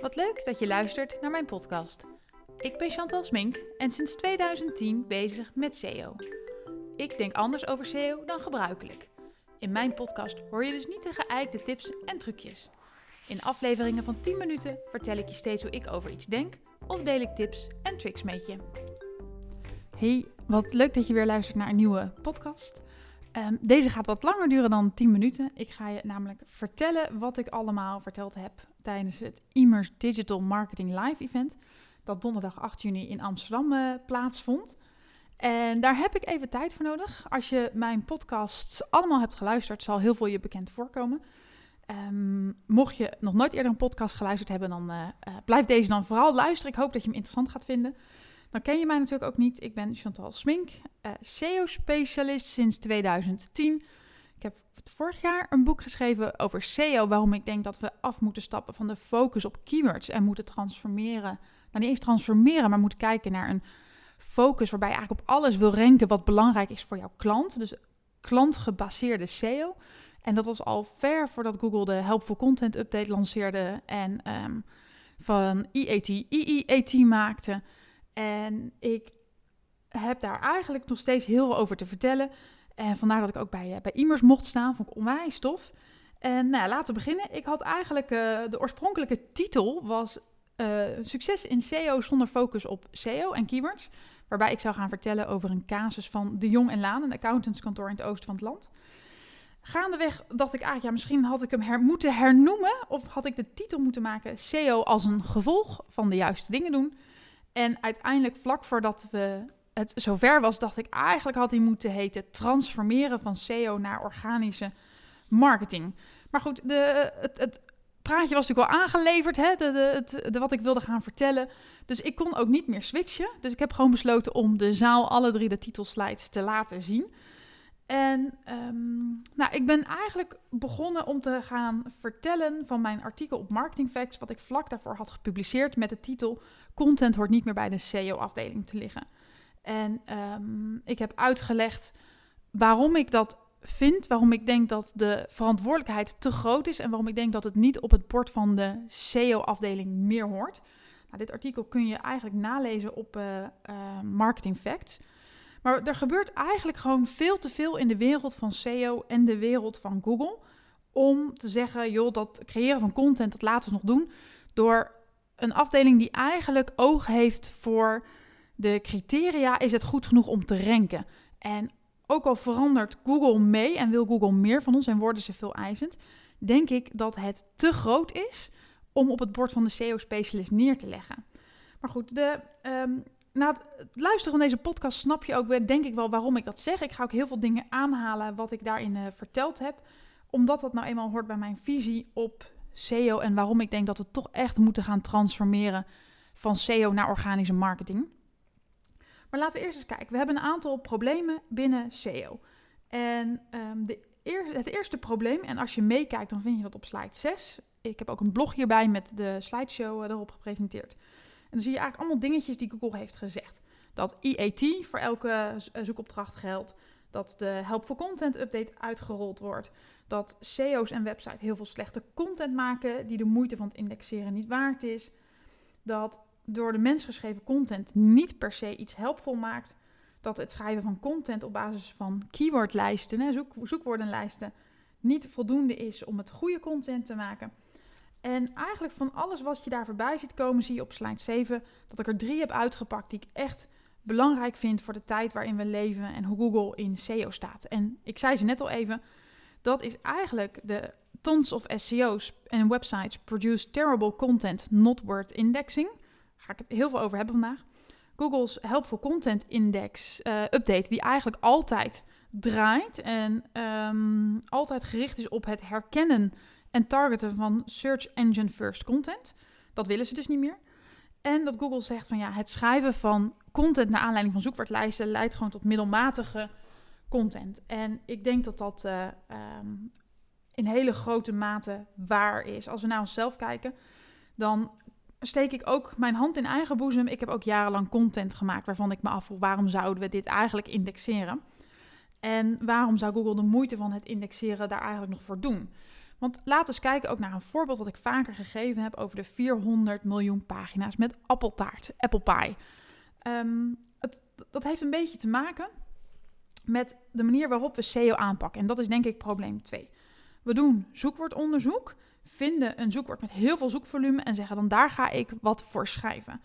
Wat leuk dat je luistert naar mijn podcast. Ik ben Chantal Smink en sinds 2010 bezig met SEO. Ik denk anders over SEO dan gebruikelijk. In mijn podcast hoor je dus niet de geëikte tips en trucjes. In afleveringen van 10 minuten vertel ik je steeds hoe ik over iets denk of deel ik tips en tricks met je. Hey, wat leuk dat je weer luistert naar een nieuwe podcast. Ehm, deze gaat wat langer duren dan 10 minuten. Ik ga je namelijk vertellen wat ik allemaal verteld heb tijdens het Immers Digital Marketing Live Event. Dat donderdag 8 juni in Amsterdam uh, plaatsvond. En daar heb ik even tijd voor nodig. Als je mijn podcasts allemaal hebt geluisterd, zal heel veel je bekend voorkomen. Um, mocht je nog nooit eerder een podcast geluisterd hebben, dan uh, uh, blijf deze dan vooral luisteren. Ik hoop dat je hem interessant gaat vinden. Dan ken je mij natuurlijk ook niet. Ik ben Chantal Smink, uh, SEO-specialist sinds 2010. Ik heb vorig jaar een boek geschreven over SEO, waarom ik denk dat we af moeten stappen van de focus op keywords en moeten transformeren. Nou, niet eens transformeren, maar moeten kijken naar een focus waarbij je eigenlijk op alles wil ranken wat belangrijk is voor jouw klant. Dus klantgebaseerde SEO. En dat was al ver voordat Google de Helpful Content Update lanceerde en um, van EAT EEAT maakte. En ik heb daar eigenlijk nog steeds heel veel over te vertellen. En vandaar dat ik ook bij, uh, bij Immers mocht staan. Vond ik onwijs tof. En nou laten we beginnen. Ik had eigenlijk uh, de oorspronkelijke titel was uh, Succes in SEO zonder focus op SEO en keywords. Waarbij ik zou gaan vertellen over een casus van De Jong en Laan, een accountantskantoor in het oosten van het land. Gaandeweg dacht ik, ah ja, misschien had ik hem moeten hernoemen. Of had ik de titel moeten maken SEO als een gevolg van de juiste dingen doen. En uiteindelijk, vlak voordat we het zover was, dacht ik eigenlijk had hij moeten heten transformeren van SEO naar organische marketing. Maar goed, de, het, het praatje was natuurlijk al aangeleverd, hè, de, het, de, wat ik wilde gaan vertellen. Dus ik kon ook niet meer switchen. Dus ik heb gewoon besloten om de zaal alle drie de titelslides te laten zien. En um, nou, ik ben eigenlijk begonnen om te gaan vertellen van mijn artikel op Marketing Facts, wat ik vlak daarvoor had gepubliceerd met de titel Content hoort niet meer bij de SEO-afdeling te liggen. En um, ik heb uitgelegd waarom ik dat vind, waarom ik denk dat de verantwoordelijkheid te groot is en waarom ik denk dat het niet op het bord van de SEO-afdeling meer hoort. Nou, dit artikel kun je eigenlijk nalezen op uh, uh, Marketing Facts. Maar er gebeurt eigenlijk gewoon veel te veel in de wereld van SEO en de wereld van Google. Om te zeggen, joh, dat creëren van content, dat laten we nog doen. Door een afdeling die eigenlijk oog heeft voor de criteria, is het goed genoeg om te ranken. En ook al verandert Google mee en wil Google meer van ons en worden ze veel eisend, denk ik dat het te groot is om op het bord van de SEO-specialist neer te leggen. Maar goed, de, um, na het luisteren van deze podcast snap je ook, denk ik wel, waarom ik dat zeg. Ik ga ook heel veel dingen aanhalen wat ik daarin uh, verteld heb. Omdat dat nou eenmaal hoort bij mijn visie op SEO. En waarom ik denk dat we toch echt moeten gaan transformeren van SEO naar organische marketing. Maar laten we eerst eens kijken. We hebben een aantal problemen binnen SEO. En um, de het eerste probleem, en als je meekijkt, dan vind je dat op slide 6. Ik heb ook een blog hierbij met de slideshow uh, erop gepresenteerd. En dan zie je eigenlijk allemaal dingetjes die Google heeft gezegd. Dat EAT voor elke zoekopdracht geldt. Dat de Helpful Content Update uitgerold wordt. Dat SEO's en websites heel veel slechte content maken die de moeite van het indexeren niet waard is. Dat door de mens geschreven content niet per se iets helpvol maakt. Dat het schrijven van content op basis van keywordlijsten, zoek, zoekwoordenlijsten, niet voldoende is om het goede content te maken. En eigenlijk van alles wat je daar voorbij ziet komen, zie je op slide 7 dat ik er drie heb uitgepakt die ik echt belangrijk vind voor de tijd waarin we leven en hoe Google in SEO staat. En ik zei ze net al even, dat is eigenlijk de tons of SEO's en websites produce terrible content not worth indexing. Daar ga ik het heel veel over hebben vandaag. Google's Helpful Content Index uh, update, die eigenlijk altijd draait en um, altijd gericht is op het herkennen en targeten van search engine first content. Dat willen ze dus niet meer. En dat Google zegt van ja, het schrijven van content naar aanleiding van zoekwoordlijsten leidt gewoon tot middelmatige content. En ik denk dat dat uh, um, in hele grote mate waar is. Als we naar onszelf kijken, dan steek ik ook mijn hand in eigen boezem. Ik heb ook jarenlang content gemaakt waarvan ik me afvroeg waarom zouden we dit eigenlijk indexeren? En waarom zou Google de moeite van het indexeren daar eigenlijk nog voor doen? Want laten we eens kijken ook naar een voorbeeld dat ik vaker gegeven heb over de 400 miljoen pagina's met appeltaart, apple pie. Ehm, het, dat heeft een beetje te maken met de manier waarop we SEO aanpakken. En dat is denk ik probleem 2. We doen zoekwoordonderzoek, vinden een zoekwoord met heel veel zoekvolume en zeggen dan daar ga ik wat voor schrijven.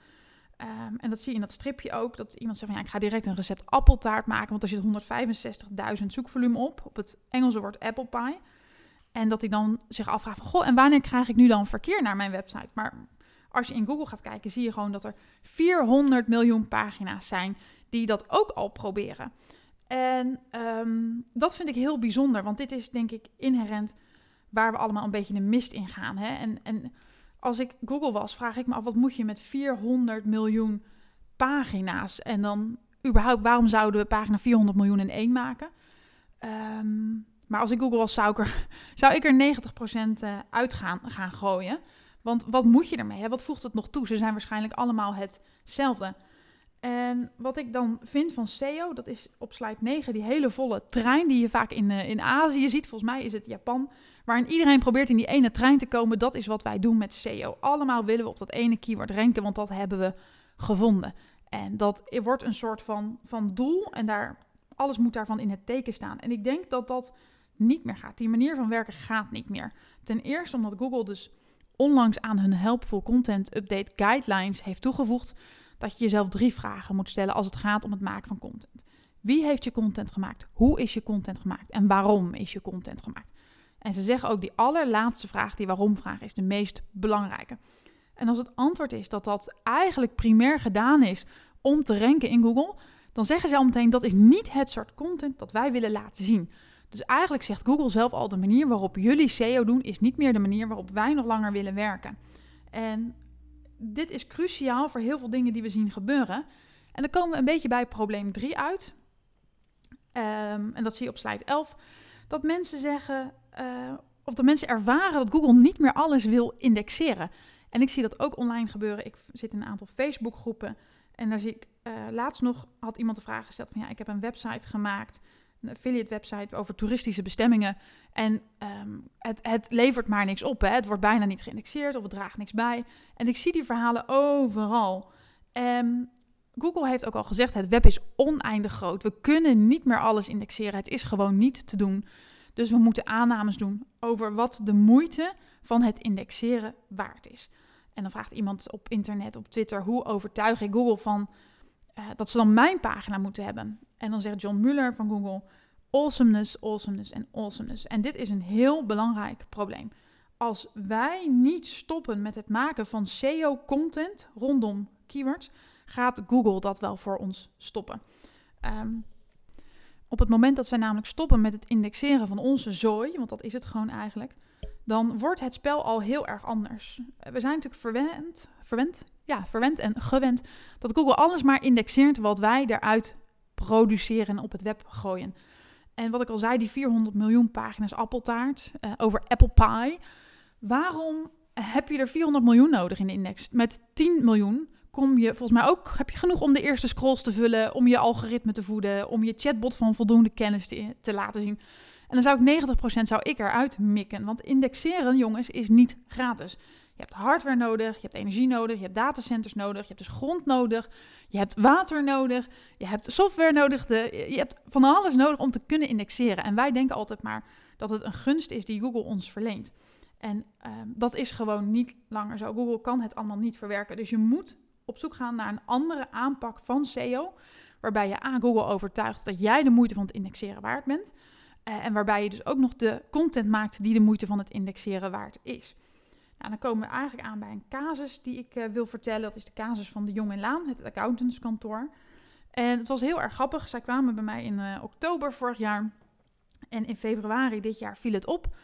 Ehm, en dat zie je in dat stripje ook, dat iemand zegt van ja, ik ga direct een recept appeltaart maken, want er zit 165.000 zoekvolume op, op het Engelse woord apple pie. En dat hij dan zich afvraagt van, goh, en wanneer krijg ik nu dan verkeer naar mijn website? Maar als je in Google gaat kijken, zie je gewoon dat er 400 miljoen pagina's zijn die dat ook al proberen. En ehm, dat vind ik heel bijzonder, want dit is denk ik inherent waar we allemaal een beetje de mist in gaan. Hè? En, en als ik Google was, vraag ik me af, wat moet je met 400 miljoen pagina's? En dan überhaupt, waarom zouden we pagina 400 miljoen in één maken? Ehm, maar als ik Google was, zou ik er, zou ik er 90% eh, uit gaan, gooien. Want wat moet je ermee? Wat voegt het nog toe? Ze zijn waarschijnlijk allemaal hetzelfde. En wat ik dan vind van SEO, dat is op slide 9 die hele volle trein die je vaak in, uh, in Azië ziet. Volgens mij is het Japan, waarin iedereen probeert in die ene trein te komen. Dat is wat wij doen met SEO. Allemaal willen we op dat ene keyword ranken, want dat hebben we gevonden. En dat wordt een soort van, van doel en daar, alles moet daarvan in het teken staan. En ik denk dat dat niet meer gaat. Die manier van werken gaat niet meer. Ten eerste omdat Google dus onlangs aan hun Helpful Content Update Guidelines heeft toegevoegd dat je jezelf drie vragen moet stellen als het gaat om het maken van content. Wie heeft je content gemaakt? Hoe is je content gemaakt? En waarom is je content gemaakt? En ze zeggen ook die allerlaatste vraag, die waarom vraag, is de meest belangrijke. En als het antwoord is dat dat eigenlijk primair gedaan is om te ranken in Google, dan zeggen ze al meteen dat is niet het soort content dat wij willen laten zien. Dus eigenlijk zegt Google zelf al de manier waarop jullie SEO doen is niet meer de manier waarop wij nog langer willen werken. En dit is cruciaal voor heel veel dingen die we zien gebeuren. En dan komen we een beetje bij probleem 3 uit. Ehm, en dat zie je op slide 11. Dat mensen zeggen, uh, of dat mensen ervaren dat Google niet meer alles wil indexeren. En ik zie dat ook online gebeuren. Ik zit in een aantal Facebook groepen. En daar zie ik, uh, laatst nog had iemand de vraag gesteld van ja, ik heb een website gemaakt een affiliate website over toeristische bestemmingen. En ehm, het, het, levert maar niks op. Hè. Het wordt bijna niet geïndexeerd of het draagt niks bij. En ik zie die verhalen overal. Um, Google heeft ook al gezegd, het web is oneindig groot. We kunnen niet meer alles indexeren. Het is gewoon niet te doen. Dus we moeten aannames doen over wat de moeite van het indexeren waard is. En dan vraagt iemand op internet, op Twitter, hoe overtuig ik Google van uh, dat ze dan mijn pagina moeten hebben? En dan zegt John Muller van Google: awesomeness, awesomeness en awesomeness. En dit is een heel belangrijk probleem. Als wij niet stoppen met het maken van SEO-content rondom keywords, gaat Google dat wel voor ons stoppen. Um, op het moment dat zij namelijk stoppen met het indexeren van onze zooi, want dat is het gewoon eigenlijk, dan wordt het spel al heel erg anders. We zijn natuurlijk verwend, verwend, ja, verwend en gewend dat Google alles maar indexeert wat wij eruit produceren en op het web gooien. En wat ik al zei, die 400 miljoen pagina's appeltaart uh, over apple pie. Waarom heb je er 400 miljoen nodig in de index? Met 10 miljoen kom je volgens mij ook, heb je genoeg om de eerste scrolls te vullen, om je algoritme te voeden, om je chatbot van voldoende kennis te, te laten zien. En dan zou ik 90% zou ik eruit mikken. Want indexeren, jongens, is niet gratis. Je hebt hardware nodig, je hebt energie nodig, je hebt datacenters nodig, je hebt dus grond nodig, je hebt water nodig, je hebt software nodig, de, je hebt van alles nodig om te kunnen indexeren. En wij denken altijd maar dat het een gunst is die Google ons verleent. En ehm, dat is gewoon niet langer zo. Google kan het allemaal niet verwerken. Dus je moet op zoek gaan naar een andere aanpak van SEO, waarbij je aan Google overtuigt dat jij de moeite van het indexeren waard bent. Uh, en waarbij je dus ook nog de content maakt die de moeite van het indexeren waard is. Nou, dan komen we eigenlijk aan bij een casus die ik uh, wil vertellen. Dat is de casus van de Jong en Laan, het accountantskantoor. En het was heel erg grappig. Zij kwamen bij mij in uh, oktober vorig jaar. En in februari dit jaar viel het op.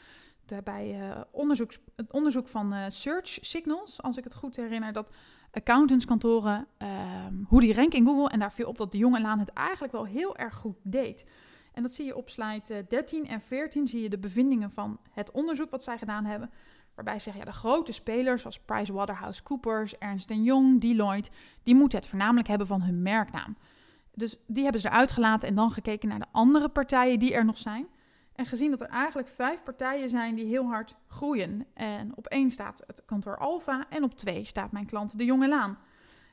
Bij uh, onderzoek, het onderzoek van Search Signals, als ik het goed herinner, dat accountantskantoren, ehm, hoe die ranken in Google. En daar viel op dat de Jong en Laan het eigenlijk wel heel erg goed deed. En dat zie je op slide 13 en 14, zie je de bevindingen van het onderzoek wat zij gedaan hebben. Waarbij ze zeggen, ja, de grote spelers zoals PricewaterhouseCoopers, Ernst Young, Deloitte, die moeten het voornamelijk hebben van hun merknaam. Dus die hebben ze eruit gelaten en dan gekeken naar de andere partijen die er nog zijn. En gezien dat er eigenlijk vijf partijen zijn die heel hard groeien. En op één staat het kantoor Alfa en op twee staat mijn klant De Jonge Laan.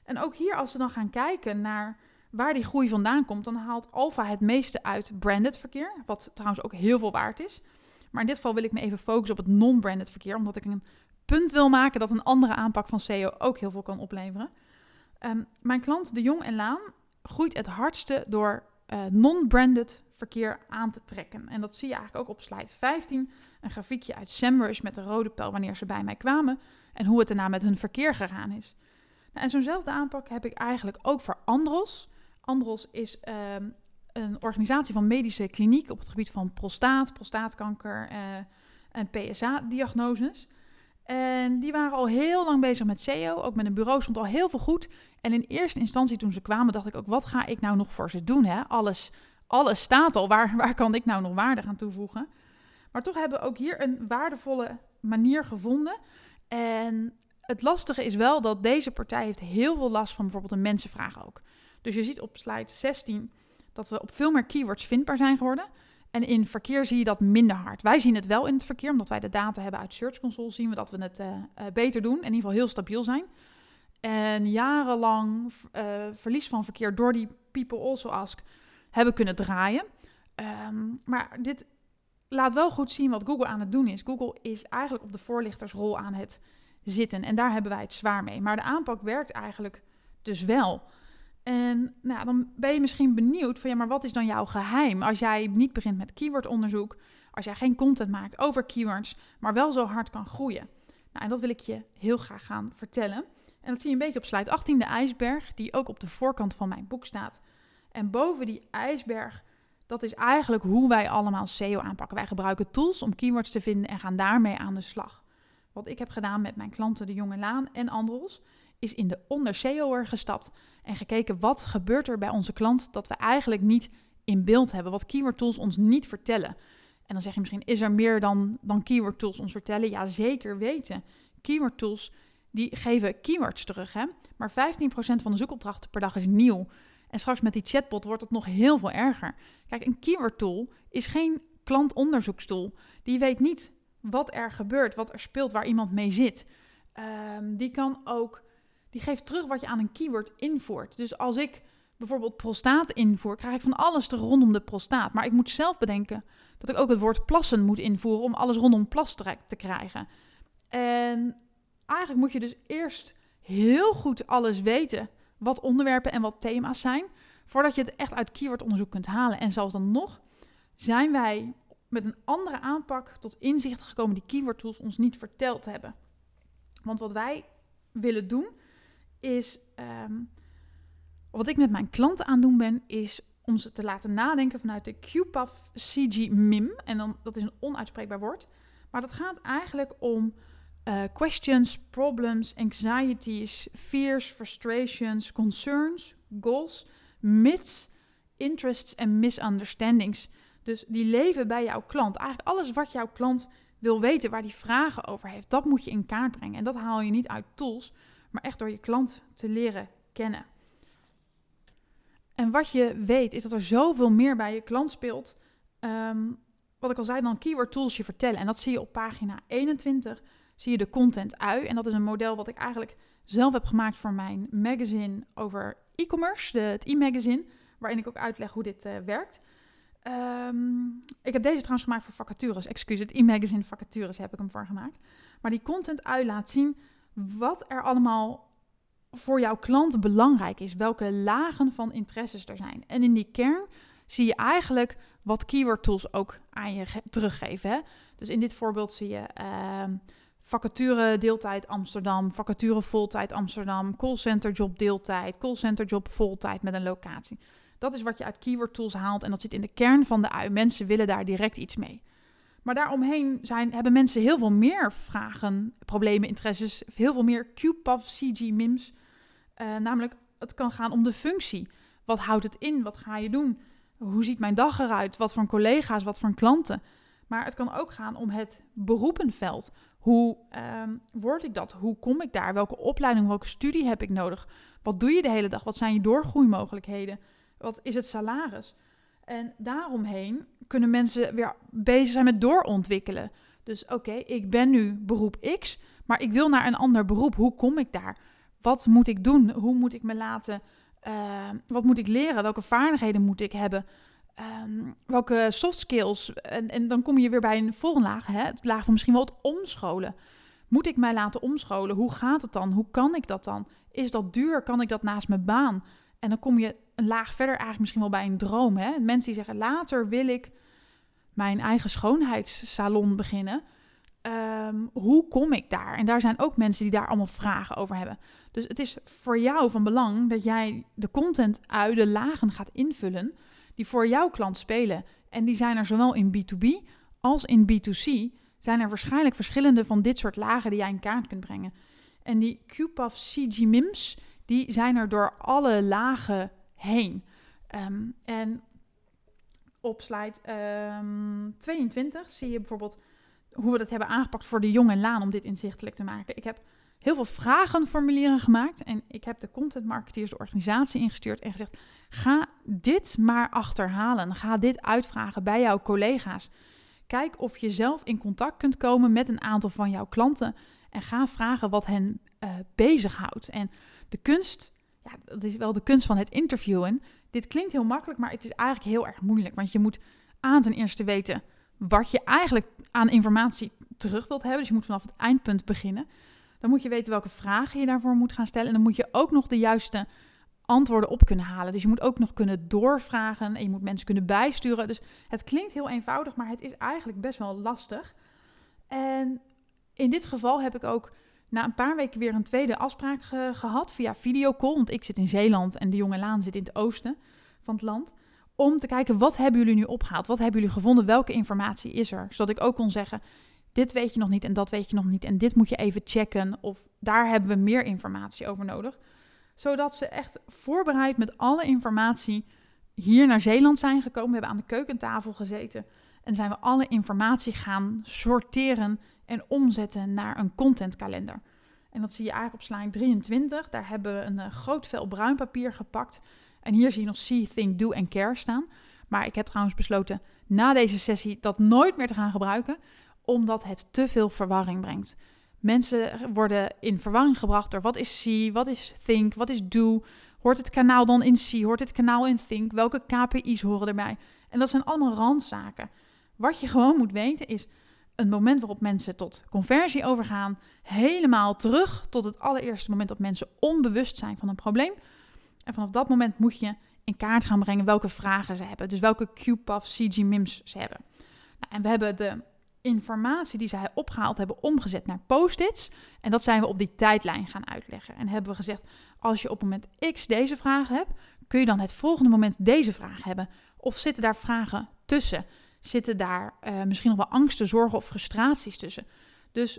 En ook hier, als we dan gaan kijken naar waar die groei vandaan komt, dan haalt Alfa het meeste uit branded verkeer. Wat trouwens ook heel veel waard is. Maar in dit geval wil ik me even focussen op het non-branded verkeer, omdat ik een punt wil maken dat een andere aanpak van SEO ook heel veel kan opleveren. Ehm, mijn klant De Jong en Laan groeit het hardste door uh, non-branded verkeer aan te trekken. En dat zie je eigenlijk ook op slide 15. Een grafiekje uit SEMrush met de rode pijl wanneer ze bij mij kwamen en hoe het daarna met hun verkeer gegaan is. Nou, en zo'nzelfde aanpak heb ik eigenlijk ook voor Andros. Andros is um, een organisatie van medische kliniek op het gebied van prostaat, prostaatkanker uh, en PSA-diagnoses. En die waren al heel lang bezig met SEO. Ook met een bureau stond al heel veel goed. En in eerste instantie toen ze kwamen, dacht ik ook, wat ga ik nou nog voor ze doen? Hè? Alles, alles staat al. Waar, waar kan ik nou nog waarde aan toevoegen? Maar toch hebben we ook hier een waardevolle manier gevonden. En het lastige is wel dat deze partij heeft heel veel last van bijvoorbeeld een mensenvraag ook. Dus je ziet op slide 16 dat we op veel meer keywords vindbaar zijn geworden. En in verkeer zie je dat minder hard. Wij zien het wel in het verkeer, omdat wij de data hebben uit Search Console, zien we dat we het uh, beter doen. In ieder geval heel stabiel zijn. En jarenlang uh, verlies van verkeer door die People Also Ask hebben kunnen draaien. Um, maar dit laat wel goed zien wat Google aan het doen is. Google is eigenlijk op de voorlichtersrol aan het zitten. En daar hebben wij het zwaar mee. Maar de aanpak werkt eigenlijk dus wel. En nou, dan ben je misschien benieuwd van ja, maar wat is dan jouw geheim? Als jij niet begint met keywordonderzoek, als jij geen content maakt over keywords, maar wel zo hard kan groeien. Nou, en dat wil ik je heel graag gaan vertellen. En dat zie je een beetje op slide 18, de ijsberg, die ook op de voorkant van mijn boek staat. En boven die ijsberg, dat is eigenlijk hoe wij allemaal SEO aanpakken. Wij gebruiken tools om keywords te vinden en gaan daarmee aan de slag. Wat ik heb gedaan met mijn klanten, de Jonge Laan en Andros, is in de onder SEO'er gestapt en gekeken wat gebeurt er bij onze klant dat we eigenlijk niet in beeld hebben, wat keyword tools ons niet vertellen. En dan zeg je misschien, is er meer dan, dan keyword tools ons vertellen? Ja, zeker weten. Keyword tools die geven keywords terug, hè? maar 15% van de zoekopdrachten per dag is nieuw. En straks met die chatbot wordt het nog heel veel erger. Kijk, een keyword tool is geen klantonderzoekstoel. Die weet niet wat er gebeurt, wat er speelt, waar iemand mee zit. Um, die kan ook die geeft terug wat je aan een keyword invoert. Dus als ik bijvoorbeeld prostaat invoer, krijg ik van alles te rondom de prostaat. Maar ik moet zelf bedenken dat ik ook het woord plassen moet invoeren om alles rondom plas te krijgen. En eigenlijk moet je dus eerst heel goed alles weten wat onderwerpen en wat thema's zijn, voordat je het echt uit keywordonderzoek kunt halen. En zelfs dan nog zijn wij met een andere aanpak tot inzicht gekomen die keyword tools ons niet verteld hebben. Want wat wij willen doen, is ehm, wat ik met mijn klanten aan doen ben, is om ze te laten nadenken vanuit de QPAF CG MIM. En dan, dat is een onuitspreekbaar woord. Maar dat gaat eigenlijk om uh, questions, problems, anxieties, fears, frustrations, concerns, goals, myths, interests en misunderstandings. Dus die leven bij jouw klant. Eigenlijk alles wat jouw klant wil weten, waar die vragen over heeft, dat moet je in kaart brengen. En dat haal je niet uit tools, maar echt door je klant te leren kennen. En wat je weet is dat er zoveel meer bij je klant speelt. Ehm, wat ik al zei, dan keyword tools je vertellen. En dat zie je op pagina 21, zie je de content ui. En dat is een model wat ik eigenlijk zelf heb gemaakt voor mijn magazine over e-commerce, het e-magazine, waarin ik ook uitleg hoe dit uh, werkt. Um, ik heb deze trouwens gemaakt voor vacatures. Excuus, het e-magazine vacatures heb ik hem voor gemaakt. Maar die content ui laat zien wat er allemaal voor jouw klant belangrijk is, welke lagen van interesses er zijn. En in die kern zie je eigenlijk wat keyword tools ook aan je teruggeven. Hè? Dus in dit voorbeeld zie je uh, vacature deeltijd Amsterdam, vacature voltijd Amsterdam, callcenter job deeltijd, callcenter job voltijd met een locatie. Dat is wat je uit keyword tools haalt en dat zit in de kern van de ui. Mensen willen daar direct iets mee. Maar daaromheen zijn, hebben mensen heel veel meer vragen, problemen, interesses, heel veel meer QPAF, CG, MIMS. Uh, namelijk, het kan gaan om de functie. Wat houdt het in? Wat ga je doen? Hoe ziet mijn dag eruit? Wat voor collega's? Wat voor klanten? Maar het kan ook gaan om het beroepenveld. Hoe um, word ik dat? Hoe kom ik daar? Welke opleiding, welke studie heb ik nodig? Wat doe je de hele dag? Wat zijn je doorgroeimogelijkheden? Wat is het salaris? En daaromheen kunnen mensen weer bezig zijn met doorontwikkelen. Dus oké, ik ben nu beroep X, maar ik wil naar een ander beroep. Hoe kom ik daar? Wat moet ik doen? Hoe moet ik me laten? Uh, wat moet ik leren? Welke vaardigheden moet ik hebben? Um, welke soft skills? En, en dan kom je weer bij een volgende laag, hè? het laag van misschien wel het omscholen. Moet ik mij laten omscholen? Hoe gaat het dan? Hoe kan ik dat dan? Is dat duur? Kan ik dat naast mijn baan? En dan kom je een laag verder eigenlijk misschien wel bij een droom. Hè? Mensen die zeggen, later wil ik mijn eigen schoonheidssalon beginnen. Um, hoe kom ik daar? En daar zijn ook mensen die daar allemaal vragen over hebben. Dus het is voor jou van belang dat jij de content uit de lagen gaat invullen die voor jouw klant spelen. En die zijn er zowel in B2B als in B2C. Zijn er waarschijnlijk verschillende van dit soort lagen die jij in kaart kunt brengen. En die QPAF CG MIMS, die zijn er door alle lagen heen. Um, en op slide um, ehm, 22 zie je bijvoorbeeld hoe we dat hebben aangepakt voor de jonge en laan om dit inzichtelijk te maken. Ik heb heel veel vragenformulieren gemaakt en ik heb de content marketeers de organisatie ingestuurd en gezegd: ga dit maar achterhalen. Ga dit uitvragen bij jouw collega's. Kijk of je zelf in contact kunt komen met een aantal van jouw klanten en ga vragen wat hen uh, bezighoudt. En de kunst, ja, dat is wel de kunst van het interviewen. Dit klinkt heel makkelijk, maar het is eigenlijk heel erg moeilijk, want je moet aan ten eerste weten wat je eigenlijk aan informatie terug wilt hebben. Dus je moet vanaf het eindpunt beginnen. Dan moet je weten welke vragen je daarvoor moet gaan stellen. En dan moet je ook nog de juiste antwoorden op kunnen halen. Dus je moet ook nog kunnen doorvragen en je moet mensen kunnen bijsturen. Dus het klinkt heel eenvoudig, maar het is eigenlijk best wel lastig. En in dit geval heb ik ook na een paar weken weer een tweede afspraak gehad via videocall. Want ik zit in Zeeland en de jonge Laan zit in het oosten van het land om te kijken wat hebben jullie nu opgehaald? Wat hebben jullie gevonden? Welke informatie is er? Zodat ik ook kon zeggen, dit weet je nog niet en dat weet je nog niet en dit moet je even checken of daar hebben we meer informatie over nodig. Zodat ze echt voorbereid met alle informatie hier naar Zeeland zijn gekomen. We hebben aan de keukentafel gezeten en zijn we alle informatie gaan sorteren en omzetten naar een contentkalender. En dat zie je eigenlijk op slide 23. Daar hebben we een uh, groot vel bruin papier gepakt en hier zie je nog see, think, do en care staan. Maar ik heb trouwens besloten na deze sessie dat nooit meer te gaan gebruiken, omdat het te veel verwarring brengt. Mensen worden in verwarring gebracht door wat is see, wat is think, wat is do. Hoort het kanaal dan in see, hoort het kanaal in think, welke KPI's horen erbij? En dat zijn allemaal randzaken. Wat je gewoon moet weten is een moment waarop mensen tot conversie overgaan, helemaal terug tot het allereerste moment dat mensen onbewust zijn van een probleem, en vanaf dat moment moet je in kaart gaan brengen welke vragen ze hebben. Dus welke QPAF CG MIMS ze hebben. Nou, en we hebben de informatie die zij opgehaald hebben omgezet naar post-its. En dat zijn we op die tijdlijn gaan uitleggen. En hebben we gezegd, als je op moment X deze vragen hebt, kun je dan het volgende moment deze vraag hebben. Of zitten daar vragen tussen? Zitten daar uh, misschien nog wel angsten, zorgen of frustraties tussen? Dus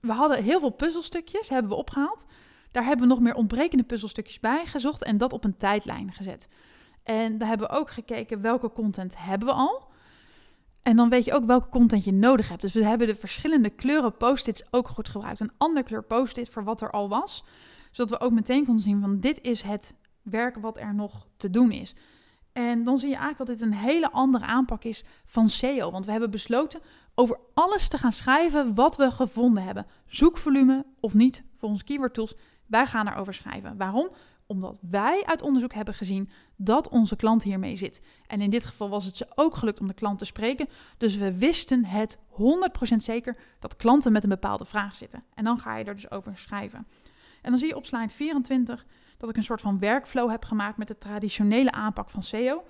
we hadden heel veel puzzelstukjes, hebben we opgehaald. Daar hebben we nog meer ontbrekende puzzelstukjes bij gezocht en dat op een tijdlijn gezet. En daar hebben we ook gekeken welke content hebben we al. En dan weet je ook welke content je nodig hebt. Dus we hebben de verschillende kleuren post-its ook goed gebruikt. Een andere kleur post-it voor wat er al was. Zodat we ook meteen konden zien van dit is het werk wat er nog te doen is. En dan zie je eigenlijk dat dit een hele andere aanpak is van SEO. Want we hebben besloten over alles te gaan schrijven wat we gevonden hebben. Zoekvolume of niet voor onze keyword tools wij gaan erover schrijven. Waarom? Omdat wij uit onderzoek hebben gezien dat onze klant hiermee zit. En in dit geval was het ze ook gelukt om de klant te spreken. Dus we wisten het 100% zeker dat klanten met een bepaalde vraag zitten. En dan ga je er dus over schrijven. En dan zie je op slide 24 dat ik een soort van workflow heb gemaakt met de traditionele aanpak van SEO.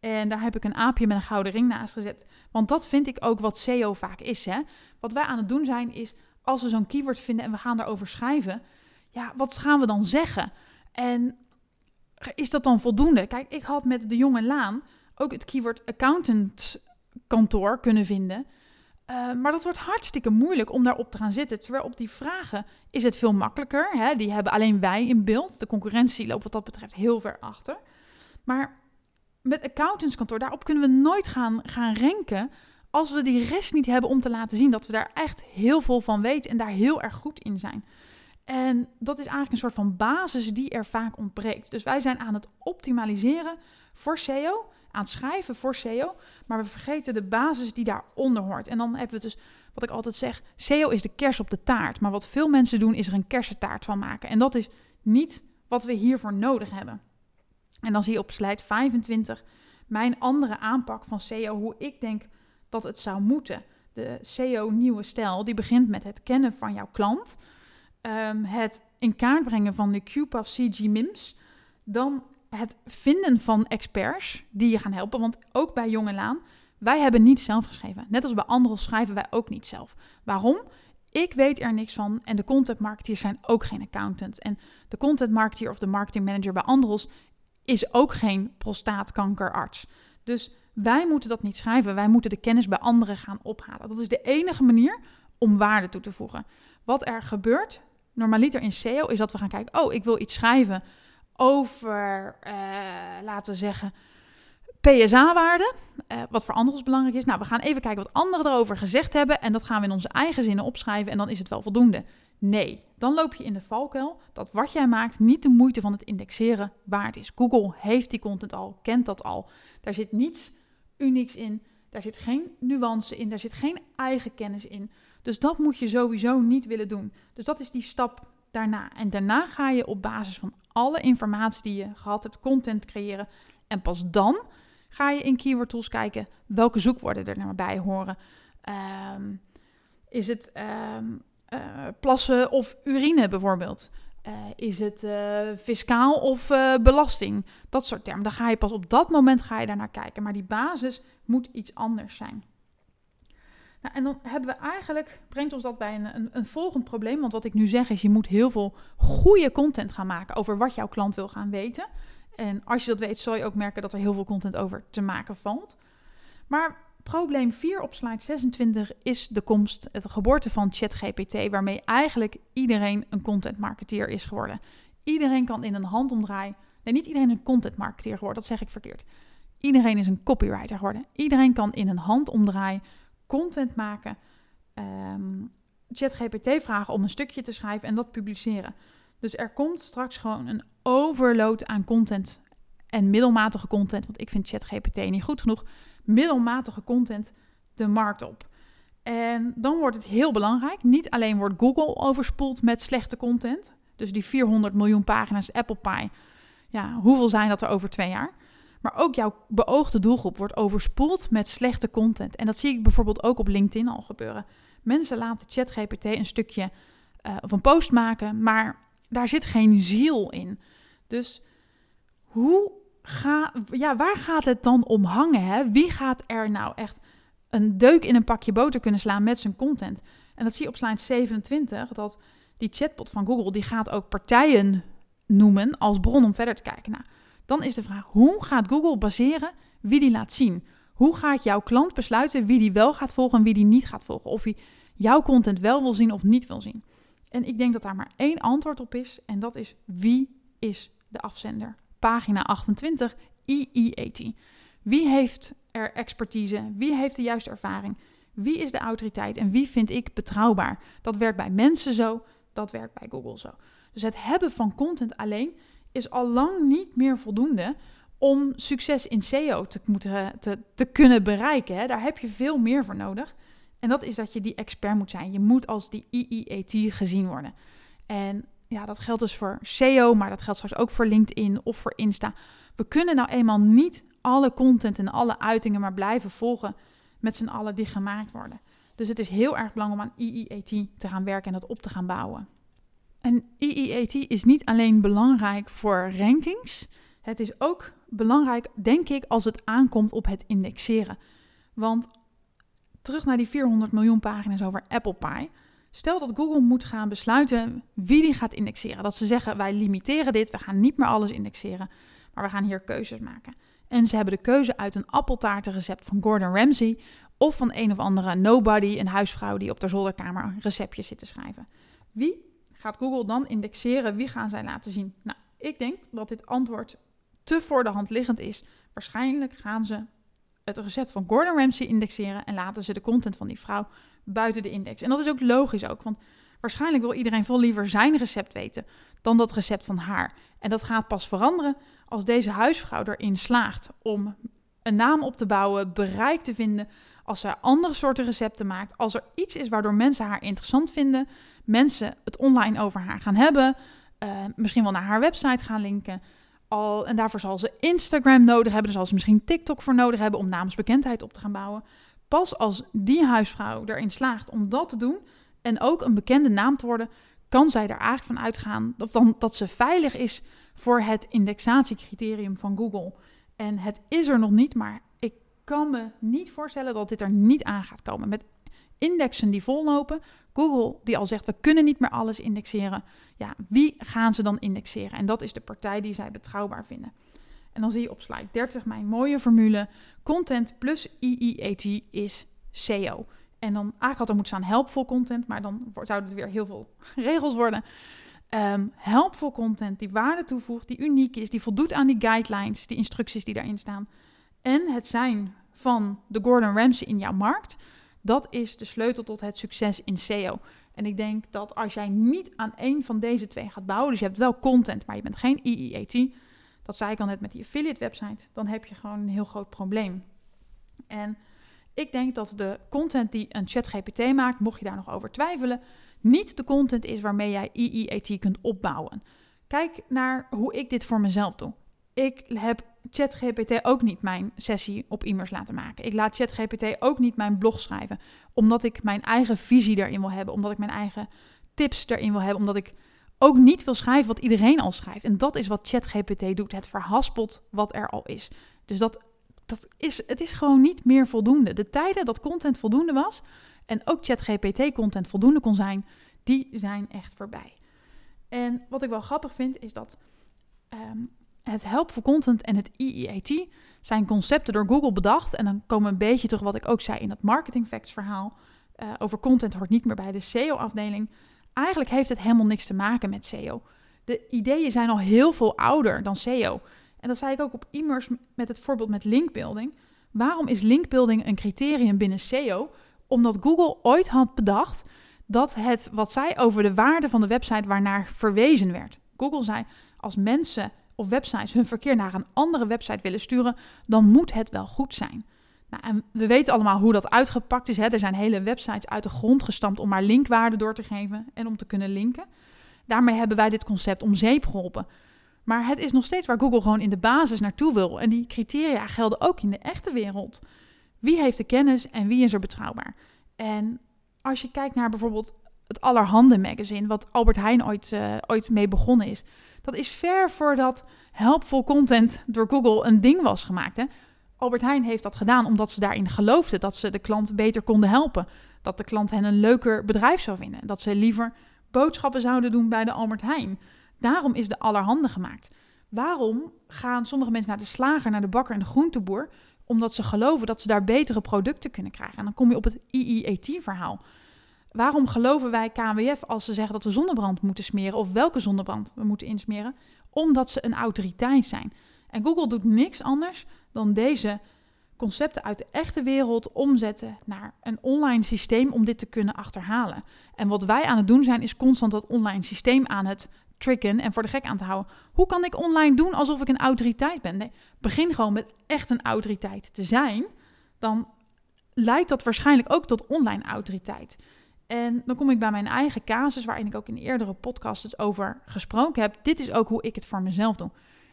En daar heb ik een aapje met een gouden ring naast gezet. Want dat vind ik ook wat SEO vaak is. Hè? Wat wij aan het doen zijn is, als we zo'n keyword vinden en we gaan daarover schrijven, ja, wat gaan we dan zeggen? En is dat dan voldoende? Kijk, ik had met de jonge Laan ook het keyword accountant kantoor kunnen vinden. Uh, maar dat wordt hartstikke moeilijk om daarop te gaan zitten. Terwijl op die vragen is het veel makkelijker. Hè? Die hebben alleen wij in beeld. De concurrentie loopt wat dat betreft heel ver achter. Maar met accountantskantoor, daarop kunnen we nooit gaan, gaan renken als we die rest niet hebben om te laten zien dat we daar echt heel veel van weten en daar heel erg goed in zijn. En dat is eigenlijk een soort van basis die er vaak ontbreekt. Dus wij zijn aan het optimaliseren voor SEO, aan schrijven voor SEO, maar we vergeten de basis die daaronder hoort. En dan hebben we dus, wat ik altijd zeg, SEO is de kers op de taart. Maar wat veel mensen doen, is er een kersentaart van maken. En dat is niet wat we hiervoor nodig hebben. En dan zie je op slide 25 mijn andere aanpak van SEO, hoe ik denk dat het zou moeten. De SEO nieuwe stijl, die begint met het kennen van jouw klant, um, het in kaart brengen van de QPAF CG MIMS, dan het vinden van experts die je gaan helpen. Want ook bij Jonge Laan, wij hebben niet zelf geschreven. Net als bij anderen schrijven wij ook niet zelf. Waarom? Ik weet er niks van en de content marketeers zijn ook geen accountants. En de content marketeer of de marketing manager bij Andros is ook geen prostaatkankerarts. Dus wij moeten dat niet schrijven. Wij moeten de kennis bij anderen gaan ophalen. Dat is de enige manier om waarde toe te voegen. Wat er gebeurt, normaliter in SEO, is dat we gaan kijken: oh, ik wil iets schrijven over, uh, laten we zeggen, PSA-waarde. Uh, eh, wat voor anderen belangrijk is. Nou, we gaan even kijken wat anderen erover gezegd hebben. En dat gaan we in onze eigen zinnen opschrijven. En dan is het wel voldoende. Nee, dan loop je in de valkuil dat wat jij maakt niet de moeite van het indexeren waard is. Google heeft die content al, kent dat al. Daar zit niets unieks in. Daar zit geen nuance in. Daar zit geen eigen kennis in. Dus dat moet je sowieso niet willen doen. Dus dat is die stap daarna. En daarna ga je op basis van alle informatie die je gehad hebt, content creëren. En pas dan ga je in Keyword Tools kijken welke zoekwoorden er naar bij horen. Um, is het um, uh, plassen of urine bijvoorbeeld? Uh, is het uh, fiscaal of belasting? Dat soort termen. Dan ga je pas op dat moment ga je daar naar kijken. Maar die basis moet iets anders zijn. Nou, en dan hebben we eigenlijk, brengt ons dat bij een, een, een, volgend probleem. Want wat ik nu zeg is, je moet heel veel goede content gaan maken over wat jouw klant wil gaan weten. En als je dat weet, zal je ook merken dat er heel veel content over te maken valt. Maar probleem 4 op slide 26 is de komst, het geboorte van ChatGPT, waarmee eigenlijk iedereen een content marketeer is geworden. Iedereen kan in een handomdraai, nee niet iedereen een content marketeer geworden, dat zeg ik verkeerd. Iedereen is een copywriter geworden. Iedereen kan in een handomdraai content maken, um, ChatGPT vragen om een stukje te schrijven en dat publiceren. Dus er komt straks gewoon een overload aan content en middelmatige content, want ik vind ChatGPT niet goed genoeg, middelmatige content de markt op. En dan wordt het heel belangrijk. Niet alleen wordt Google overspoeld met slechte content. Dus die 400 miljoen pagina's Apple Pie. Ja, hoeveel zijn dat er over twee jaar? Maar ook jouw beoogde doelgroep wordt overspoeld met slechte content. En dat zie ik bijvoorbeeld ook op LinkedIn al gebeuren. Mensen laten ChatGPT een stukje uh, of een post maken, maar daar zit geen ziel in. Dus hoe ga, ja, waar gaat het dan om hangen? Hè? Wie gaat er nou echt een deuk in een pakje boter kunnen slaan met zijn content? En dat zie je op slide 27, dat die chatbot van Google, die gaat ook partijen noemen als bron om verder te kijken. Nou, dan is de vraag, hoe gaat Google baseren wie die laat zien? Hoe gaat jouw klant besluiten wie die wel gaat volgen en wie die niet gaat volgen? Of hij jouw content wel wil zien of niet wil zien? En ik denk dat daar maar één antwoord op is en dat is wie is de afzender? Pagina 28, EEAT. Wie heeft er expertise? Wie heeft de juiste ervaring? Wie is de autoriteit en wie vind ik betrouwbaar? Dat werkt bij mensen zo, dat werkt bij Google zo. Dus het hebben van content alleen is al lang niet meer voldoende om succes in SEO te, moeten, te, te kunnen bereiken. Hè. Daar heb je veel meer voor nodig. En dat is dat je die expert moet zijn. Je moet als die EEAT gezien worden. En ja, dat geldt dus voor SEO, maar dat geldt straks ook voor LinkedIn of voor Insta. We kunnen nou eenmaal niet alle content en alle uitingen maar blijven volgen met z'n allen die gemaakt worden. Dus het is heel erg belangrijk om aan EEAT te gaan werken en dat op te gaan bouwen. En EEAT is niet alleen belangrijk voor rankings. Het is ook belangrijk, denk ik, als het aankomt op het indexeren. Want terug naar die 400 miljoen pagina's over Apple Pie. Stel dat Google moet gaan besluiten wie die gaat indexeren. Dat ze zeggen, wij limiteren dit, we gaan niet meer alles indexeren, maar we gaan hier keuzes maken. En ze hebben de keuze uit een appeltaartenrecept van Gordon Ramsay of van een of andere nobody, een huisvrouw die op de zolderkamer een receptje zit te schrijven. Wie gaat Google dan indexeren? Wie gaan zij laten zien? Nou, ik denk dat dit antwoord te voor de hand liggend is. Waarschijnlijk gaan ze het recept van Gordon Ramsay indexeren en laten ze de content van die vrouw buiten de index. En dat is ook logisch ook, want Waarschijnlijk wil iedereen veel liever zijn recept weten dan dat recept van haar. En dat gaat pas veranderen als deze huisvrouw erin slaagt om een naam op te bouwen, bereik te vinden, als ze andere soorten recepten maakt, als er iets is waardoor mensen haar interessant vinden, mensen het online over haar gaan hebben, uh, misschien wel naar haar website gaan linken. Al, en daarvoor zal ze Instagram nodig hebben, daar zal ze misschien TikTok voor nodig hebben om naamsbekendheid op te gaan bouwen. Pas als die huisvrouw erin slaagt om dat te doen en ook een bekende naam te worden, kan zij er eigenlijk van uitgaan dat, dan, dat ze veilig is voor het indexatiecriterium van Google. En het is er nog niet, maar ik kan me niet voorstellen dat dit er niet aan gaat komen. Met indexen die vollopen, Google die al zegt we kunnen niet meer alles indexeren. Ja, wie gaan ze dan indexeren? En dat is de partij die zij betrouwbaar vinden. En dan zie je op slide 30 mijn mooie formule. Content plus EEAT is SEO. En dan eigenlijk had er moeten staan helpful content, maar dan zouden het weer heel veel regels worden. Um, helpful content die waarde toevoegt, die uniek is, die voldoet aan die guidelines, die instructies die daarin staan. En het zijn van de Gordon Ramsay in jouw markt, dat is de sleutel tot het succes in SEO. En ik denk dat als jij niet aan één van deze twee gaat bouwen, dus je hebt wel content, maar je bent geen EEAT, dat zei ik al net met die affiliate website, dan heb je gewoon een heel groot probleem. En ik denk dat de content die een ChatGPT maakt, mocht je daar nog over twijfelen, niet de content is waarmee jij EEAT kunt opbouwen. Kijk naar hoe ik dit voor mezelf doe. Ik heb ChatGPT ook niet mijn sessie op e-mails laten maken. Ik laat ChatGPT ook niet mijn blog schrijven, omdat ik mijn eigen visie erin wil hebben, omdat ik mijn eigen tips erin wil hebben, omdat ik ook niet wil schrijven wat iedereen al schrijft. En dat is wat ChatGPT doet. Het verhaspelt wat er al is. Dus dat, dat is, het is gewoon niet meer voldoende. De tijden dat content voldoende was en ook ChatGPT-content voldoende kon zijn, die zijn echt voorbij. En wat ik wel grappig vind is dat um, het helpful content en het EEAT zijn concepten door Google bedacht. En dan komen we een beetje terug wat ik ook zei in dat marketing facts verhaal. Uh, over content hoort niet meer bij de SEO-afdeling. Eigenlijk heeft het helemaal niks te maken met SEO. De ideeën zijn al heel veel ouder dan SEO. En dat zei ik ook op e-mails met het voorbeeld met linkbuilding. Waarom is linkbuilding een criterium binnen SEO? Omdat Google ooit had bedacht dat het wat zij over de waarde van de website waarnaar verwezen werd. Google zei: als mensen of websites hun verkeer naar een andere website willen sturen, dan moet het wel goed zijn. Nou, en we weten allemaal hoe dat uitgepakt is. Hè? Er zijn hele websites uit de grond gestampt om maar linkwaarde door te geven en om te kunnen linken. Daarmee hebben wij dit concept om zeep geholpen. Maar het is nog steeds waar Google gewoon in de basis naartoe wil. En die criteria gelden ook in de echte wereld. Wie heeft de kennis en wie is er betrouwbaar? En als je kijkt naar bijvoorbeeld het Allerhande magazine, wat Albert Heijn ooit, uh, ooit mee begonnen is. Dat is ver voordat helpful content door Google een ding was gemaakt. Hè? Albert Heijn heeft dat gedaan omdat ze daarin geloofden dat ze de klant beter konden helpen. Dat de klant hen een leuker bedrijf zou vinden. Dat ze liever boodschappen zouden doen bij de Albert Heijn. Daarom is de Allerhande gemaakt. Waarom gaan sommige mensen naar de slager, naar de bakker en de groenteboer? Omdat ze geloven dat ze daar betere producten kunnen krijgen. En dan kom je op het IIAT-verhaal. Waarom geloven wij KWF als ze zeggen dat we zonnebrand moeten smeren of welke zonnebrand we moeten insmeren? Omdat ze een autoriteit zijn. En Google doet niks anders dan deze concepten uit de echte wereld omzetten naar een online systeem om dit te kunnen achterhalen. En wat wij aan het doen zijn, is constant dat online systeem aan het tricken en voor de gek aan te houden. Hoe kan ik online doen alsof ik een autoriteit ben? Nee, begin gewoon met echt een autoriteit te zijn. Dan leidt dat waarschijnlijk ook tot online autoriteit. En dan kom ik bij mijn eigen casus, waarin ik ook in eerdere podcasts over gesproken heb. Dit is ook hoe ik het voor mezelf doe.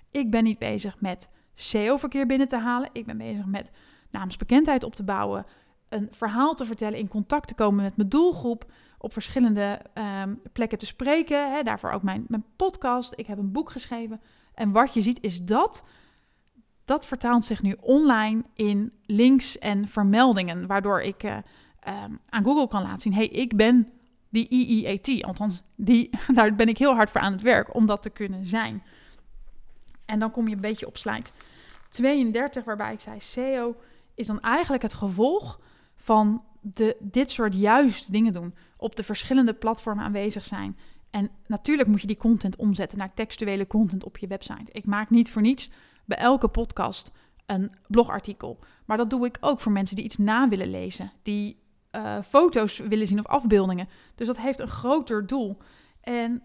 Ik ben niet bezig met SEO-verkeer binnen te halen. Ik ben bezig met naamsbekendheid op te bouwen, een verhaal te vertellen, in contact te komen met mijn doelgroep, op verschillende um, plekken te spreken. Hè, daarvoor ook mijn, mijn podcast. Ik heb een boek geschreven. En wat je ziet is dat dat vertaalt zich nu online in links en vermeldingen, waardoor ik uh, um, aan Google kan laten zien: hey, ik ben die EEAT. Althans, die, daar ben ik heel hard voor aan het werk om dat te kunnen zijn. En dan kom je een beetje op slide 32, waarbij ik zei: SEO is dan eigenlijk het gevolg van de, dit soort juist dingen doen. Op de verschillende platformen aanwezig zijn. En natuurlijk moet je die content omzetten naar textuele content op je website. Ik maak niet voor niets bij elke podcast een blogartikel. Maar dat doe ik ook voor mensen die iets na willen lezen. Die uh, foto's willen zien of afbeeldingen. Dus dat heeft een groter doel. En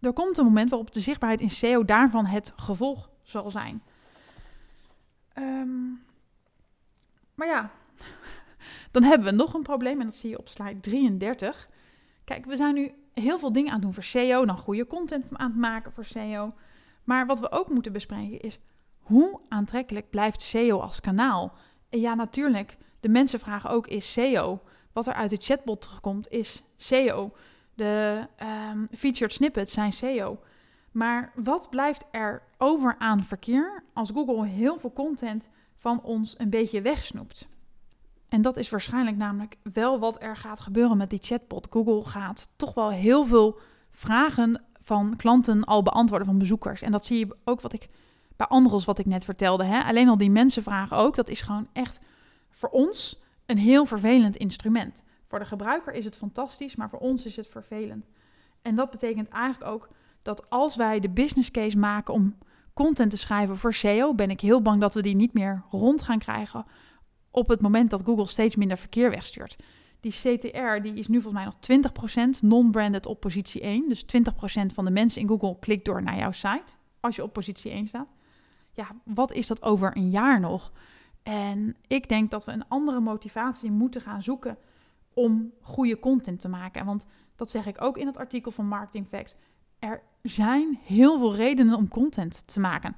er komt een moment waarop de zichtbaarheid in SEO daarvan het gevolg zal zijn. Um, maar ja, dan hebben we nog een probleem en dat zie je op slide 33. Kijk, we zijn nu heel veel dingen aan het doen voor SEO, dan goede content aan het maken voor SEO. Maar wat we ook moeten bespreken is hoe aantrekkelijk blijft SEO als kanaal? En ja, natuurlijk, de mensen vragen ook: is SEO? Wat er uit de chatbot terugkomt, is SEO. De um, featured snippets zijn SEO. Maar wat blijft er over aan verkeer als Google heel veel content van ons een beetje wegsnoept? En dat is waarschijnlijk namelijk wel wat er gaat gebeuren met die chatbot. Google gaat toch wel heel veel vragen van klanten al beantwoorden van bezoekers. En dat zie je ook wat ik bij Andros wat ik net vertelde. Hè? Alleen al die mensen vragen ook. Dat is gewoon echt voor ons een heel vervelend instrument. Voor de gebruiker is het fantastisch, maar voor ons is het vervelend. En dat betekent eigenlijk ook dat als wij de business case maken om content te schrijven voor SEO, ben ik heel bang dat we die niet meer rond gaan krijgen op het moment dat Google steeds minder verkeer wegstuurt. Die CTR die is nu volgens mij nog 20% non-branded op positie 1. Dus 20% van de mensen in Google klikt door naar jouw site als je op positie 1 staat. Ja, wat is dat over een jaar nog? En ik denk dat we een andere motivatie moeten gaan zoeken om goede content te maken. Want dat zeg ik ook in het artikel van Marketing Facts. Er zijn heel veel redenen om content te maken.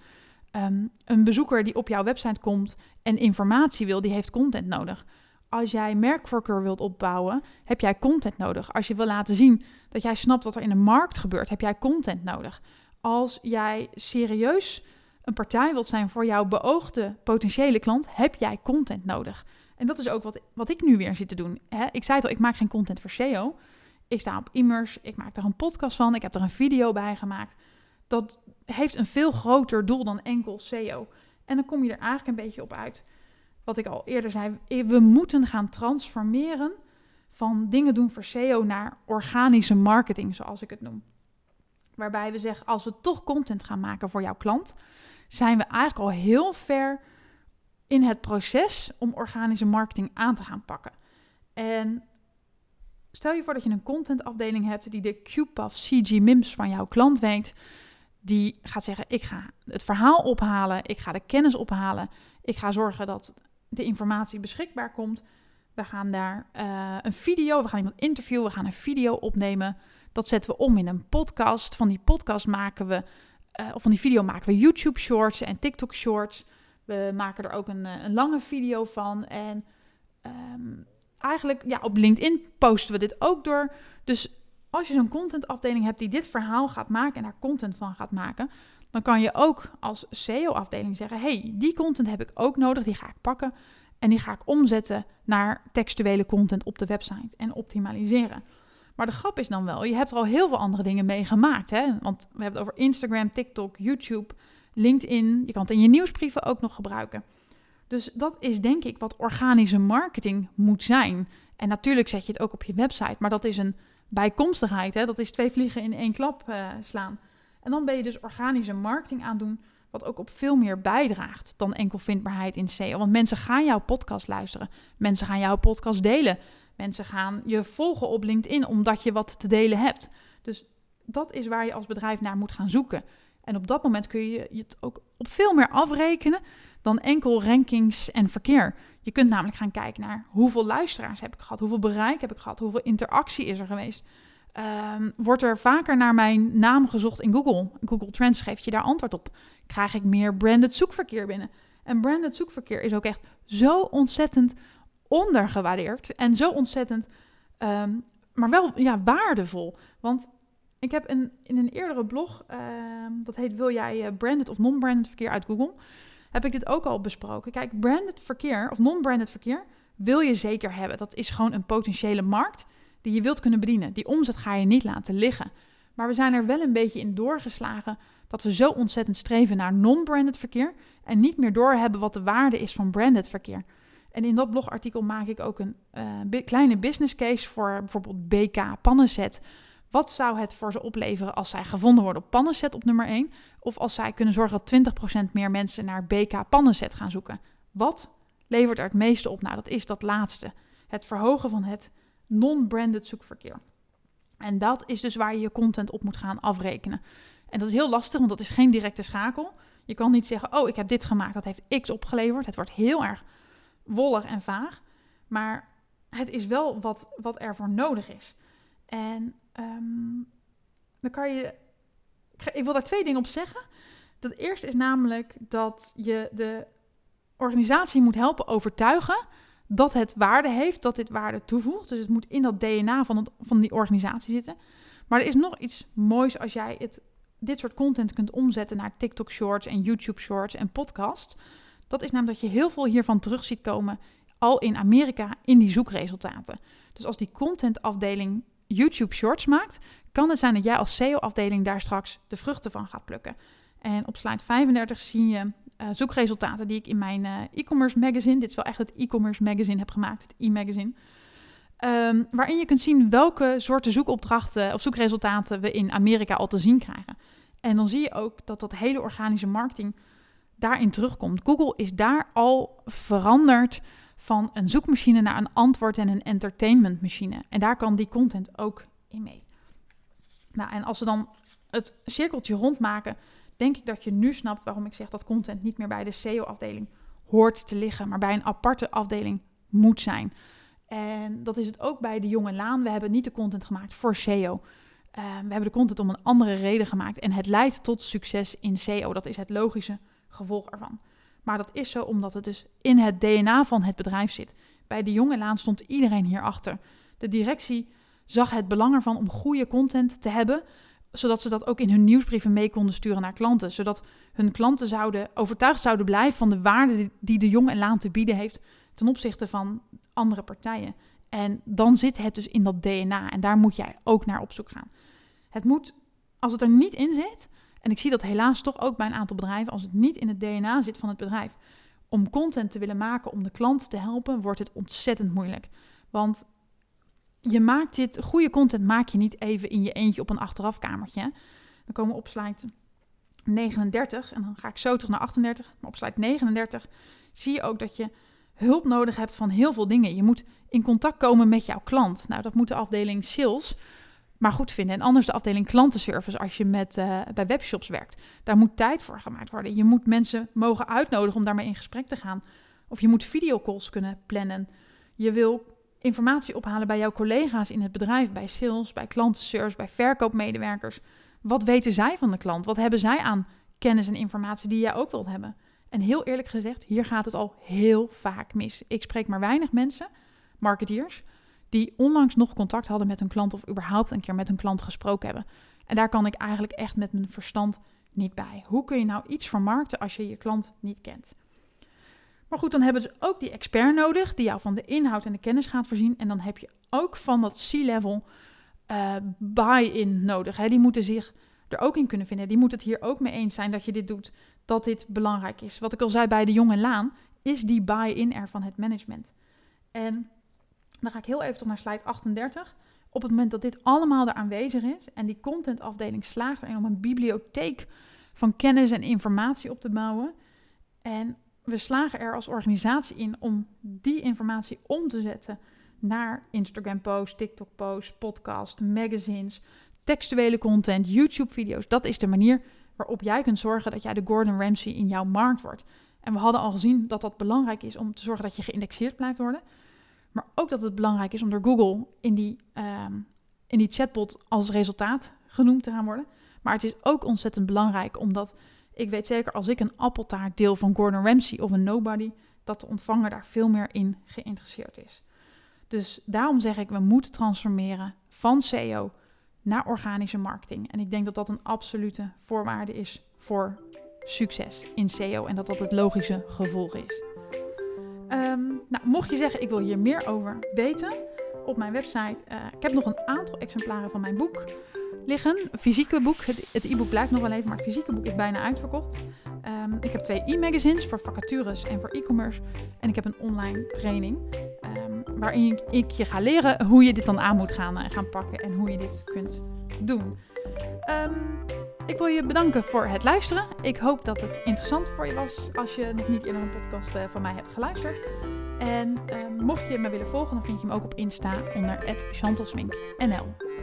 Um, een bezoeker die op jouw website komt en informatie wil, die heeft content nodig. Als jij merkvoorkeur wilt opbouwen, heb jij content nodig. Als je wil laten zien dat jij snapt wat er in de markt gebeurt, heb jij content nodig. Als jij serieus een partij wilt zijn voor jouw beoogde potentiële klant, heb jij content nodig. En dat is ook wat, wat ik nu weer zit te doen. Hè? Ik zei het al, ik maak geen content voor SEO. Ik sta op Immers, ik maak er een podcast van, ik heb er een video bij gemaakt. Dat heeft een veel groter doel dan enkel SEO. En dan kom je er eigenlijk een beetje op uit. Wat ik al eerder zei, we moeten gaan transformeren van dingen doen voor SEO naar organische marketing, zoals ik het noem. Waarbij we zeggen, als we toch content gaan maken voor jouw klant, zijn we eigenlijk al heel ver in het proces om organische marketing aan te gaan pakken. En stel je voor dat je een contentafdeling hebt die de QPAF CG MIMS van jouw klant weet. Die gaat zeggen: Ik ga het verhaal ophalen, ik ga de kennis ophalen, ik ga zorgen dat de informatie beschikbaar komt. We gaan daar uh, een video, we gaan iemand interviewen, we gaan een video opnemen. Dat zetten we om in een podcast. Van die podcast maken we, uh, of van die video maken we YouTube shorts en TikTok shorts. We maken er ook een, eh, een lange video van. En um, eigenlijk, ja, op LinkedIn posten we dit ook door. Dus als je zo'n contentafdeling hebt die dit verhaal gaat maken en daar content van gaat maken, dan kan je ook als SEO-afdeling zeggen: hey, die content heb ik ook nodig, die ga ik pakken en die ga ik omzetten naar textuele content op de website en optimaliseren. Maar de grap is dan wel, je hebt er al heel veel andere dingen mee gemaakt. Hè? Want we hebben het over Instagram, TikTok, YouTube, LinkedIn. Je kan het in je nieuwsbrieven ook nog gebruiken. Dus dat is denk ik wat organische marketing moet zijn. En natuurlijk zet je het ook op je website, maar dat is een bijkomstigheid. Hè? Dat is twee vliegen in één klap uh, slaan. En dan ben je dus organische marketing aan doen, wat ook op veel meer bijdraagt dan enkel vindbaarheid in SEO. Want mensen gaan jouw podcast luisteren, mensen gaan jouw podcast delen, mensen gaan je volgen op LinkedIn omdat je wat te delen hebt. Dus dat is waar je als bedrijf naar moet gaan zoeken. En op dat moment kun je het ook op veel meer afrekenen dan enkel rankings en verkeer. Je kunt namelijk gaan kijken naar hoeveel luisteraars heb ik gehad, hoeveel bereik heb ik gehad, hoeveel interactie is er geweest. Um, wordt er vaker naar mijn naam gezocht in Google? Google Trends geeft je daar antwoord op. Krijg ik meer branded zoekverkeer binnen? En branded zoekverkeer is ook echt zo ontzettend ondergewaardeerd en zo ontzettend, um, maar wel ja, waardevol. Want ik heb een, in een eerdere blog, um, dat heet Wil jij uh, branded of non-branded verkeer uit Google? Heb ik dit ook al besproken. Kijk, branded verkeer of non-branded verkeer wil je zeker hebben. Dat is gewoon een potentiële markt die je wilt kunnen bedienen. Die omzet ga je niet laten liggen. Maar we zijn er wel een beetje in doorgeslagen dat we zo ontzettend streven naar non-branded verkeer en niet meer doorhebben wat de waarde is van branded verkeer. En in dat blogartikel maak ik ook een uh, kleine business case voor bijvoorbeeld BK Pannenset. Wat zou het voor ze opleveren als zij gevonden worden op Pannenset op nummer 1? Of als zij kunnen zorgen dat 20% meer mensen naar BK Pannenset gaan zoeken? Wat levert er het meeste op? Nou, dat is dat laatste het verhogen van het non-branded zoekverkeer. En dat is dus waar je je content op moet gaan afrekenen. En dat is heel lastig, want dat is geen directe schakel. Je kan niet zeggen, oh, ik heb dit gemaakt, dat heeft X opgeleverd. Het wordt heel erg wollig en vaag. Maar het is wel wat, wat er voor nodig is. En ehm, dan kan je. Ik wil daar twee dingen op zeggen. Dat eerste is namelijk dat je de organisatie moet helpen overtuigen dat het waarde heeft, dat dit waarde toevoegt. Dus het moet in dat DNA van, van die organisatie zitten. Maar er is nog iets moois als jij het, dit soort content kunt omzetten naar TikTok Shorts en YouTube Shorts en podcasts. Dat is namelijk dat je heel veel hiervan terug ziet komen al in Amerika in die zoekresultaten. Dus als die contentafdeling YouTube Shorts maakt, kan het zijn dat jij als SEO-afdeling daar straks de vruchten van gaat plukken. En op slide 35 zie je uh, zoekresultaten die ik in mijn uh, e-commerce magazine, dit is wel echt het e-commerce magazine, heb gemaakt, het e-magazine. Um, waarin je kunt zien welke soorten zoekopdrachten of zoekresultaten we in Amerika al te zien krijgen. En dan zie je ook dat dat hele organische marketing daarin terugkomt. Google is daar al veranderd van een zoekmachine naar een antwoord en een entertainmentmachine. En daar kan die content ook in mee. Nou, en als we dan het cirkeltje rondmaken, denk ik dat je nu snapt waarom ik zeg dat content niet meer bij de SEO-afdeling hoort te liggen, maar bij een aparte afdeling moet zijn. En dat is het ook bij de jonge laan. We hebben niet de content gemaakt voor SEO. Uh, we hebben de content om een andere reden gemaakt. En het leidt tot succes in SEO. Dat is het logische gevolg ervan. Maar dat is zo omdat het dus in het DNA van het bedrijf zit. Bij de jonge laan stond iedereen hierachter. De directie zag het belang ervan om goede content te hebben, zodat ze dat ook in hun nieuwsbrieven mee konden sturen naar klanten. Zodat hun klanten zouden, overtuigd zouden blijven van de waarde die de jonge laan te bieden heeft ten opzichte van andere partijen. En dan zit het dus in dat DNA en daar moet jij ook naar op zoek gaan. Het moet, als het er niet in zit, en ik zie dat helaas toch ook bij een aantal bedrijven, als het niet in het DNA zit van het bedrijf, om content te willen maken om de klant te helpen, wordt het ontzettend moeilijk. Want je maakt dit, goede content maak je niet even in je eentje op een achterafkamertje. Dan komen we op slide 39 en dan ga ik zo terug naar 38. Maar op slide 39 zie je ook dat je hulp nodig hebt van heel veel dingen. Je moet in contact komen met jouw klant. Nou, dat moet de afdeling sales maar goed vinden. En anders de afdeling klantenservice als je met, uh, bij webshops werkt. Daar moet tijd voor gemaakt worden. Je moet mensen mogen uitnodigen om daarmee in gesprek te gaan. Of je moet videocalls kunnen plannen. Je wil informatie ophalen bij jouw collega's in het bedrijf, bij sales, bij klantenservice, bij verkoopmedewerkers. Wat weten zij van de klant? Wat hebben zij aan kennis en informatie die jij ook wilt hebben? En heel eerlijk gezegd, hier gaat het al heel vaak mis. Ik spreek maar weinig mensen, marketeers, die onlangs nog contact hadden met een klant of überhaupt een keer met een klant gesproken hebben. En daar kan ik eigenlijk echt met mijn verstand niet bij. Hoe kun je nou iets vermarkten als je je klant niet kent? Maar goed, dan hebben ze ook die expert nodig die jou van de inhoud en de kennis gaat voorzien. En dan heb je ook van dat C-level uh, buy-in nodig. Hè. Die moeten zich er ook in kunnen vinden. Die moeten het hier ook mee eens zijn dat je dit doet, dat dit belangrijk is. Wat ik al zei bij de jonge laan, is die buy-in er van het management. En dan ga ik heel even tot naar slide 38. Op het moment dat dit allemaal er aanwezig is en die contentafdeling slaagt erin om een bibliotheek van kennis en informatie op te bouwen. En we slagen er als organisatie in om die informatie om te zetten naar Instagram posts, TikTok posts, podcasts, magazines, textuele content, YouTube video's. Dat is de manier waarop jij kunt zorgen dat jij de Gordon Ramsay in jouw markt wordt. En we hadden al gezien dat dat belangrijk is om te zorgen dat je geïndexeerd blijft worden. Maar ook dat het belangrijk is om door Google in die, ehm, in die chatbot als resultaat genoemd te gaan worden. Maar het is ook ontzettend belangrijk omdat ik weet zeker als ik een appeltaart deel van Gordon Ramsay of een Nobody, dat de ontvanger daar veel meer in geïnteresseerd is. Dus daarom zeg ik, we moeten transformeren van SEO naar organische marketing. En ik denk dat dat een absolute voorwaarde is voor succes in SEO en dat dat het logische gevolg is. Ehm, nou, mocht je zeggen, ik wil hier meer over weten, op mijn website, uh, ik heb nog een aantal exemplaren van mijn boek liggen. Fysieke boek, het e-book blijft nog wel even, maar het fysieke boek is bijna uitverkocht. Um, ik heb twee e-magazines voor vacatures en voor e-commerce. En ik heb een online training um, waarin ik je ga leren hoe je dit dan aan moet gaan, uh, gaan pakken en hoe je dit kunt doen. Ik wil je bedanken voor het luisteren. Ik hoop dat het interessant voor je was als je nog niet eerder een podcast eh, van mij hebt geluisterd. En ehm, mocht je me willen volgen, dan vind je hem ook op Insta onder @chantalsmink.nl.